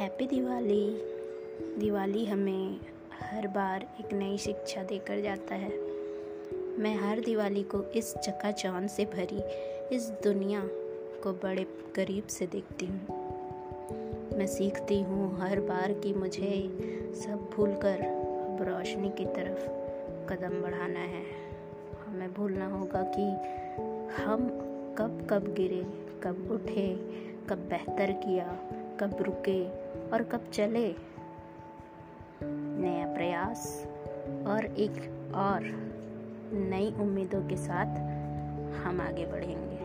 Happy Diwali. Diwali हमें हर बार एक नई शिक्षा देकर जाता है। मैं हर दिवाली को इस चकाचौंध से भरी इस दुनिया को बड़े करीब से देखती हूँ। मैं सीखती हूँ हर बार कि मुझे सब भूलकर अब रोशनी की तरफ़ कदम बढ़ाना है। हमें भूलना होगा कि हम कब कब गिरे, कब उठे, कब बेहतर किया कब रुके और कब चले। नया प्रयास और एक और नई उम्मीदों के साथ हम आगे बढ़ेंगे।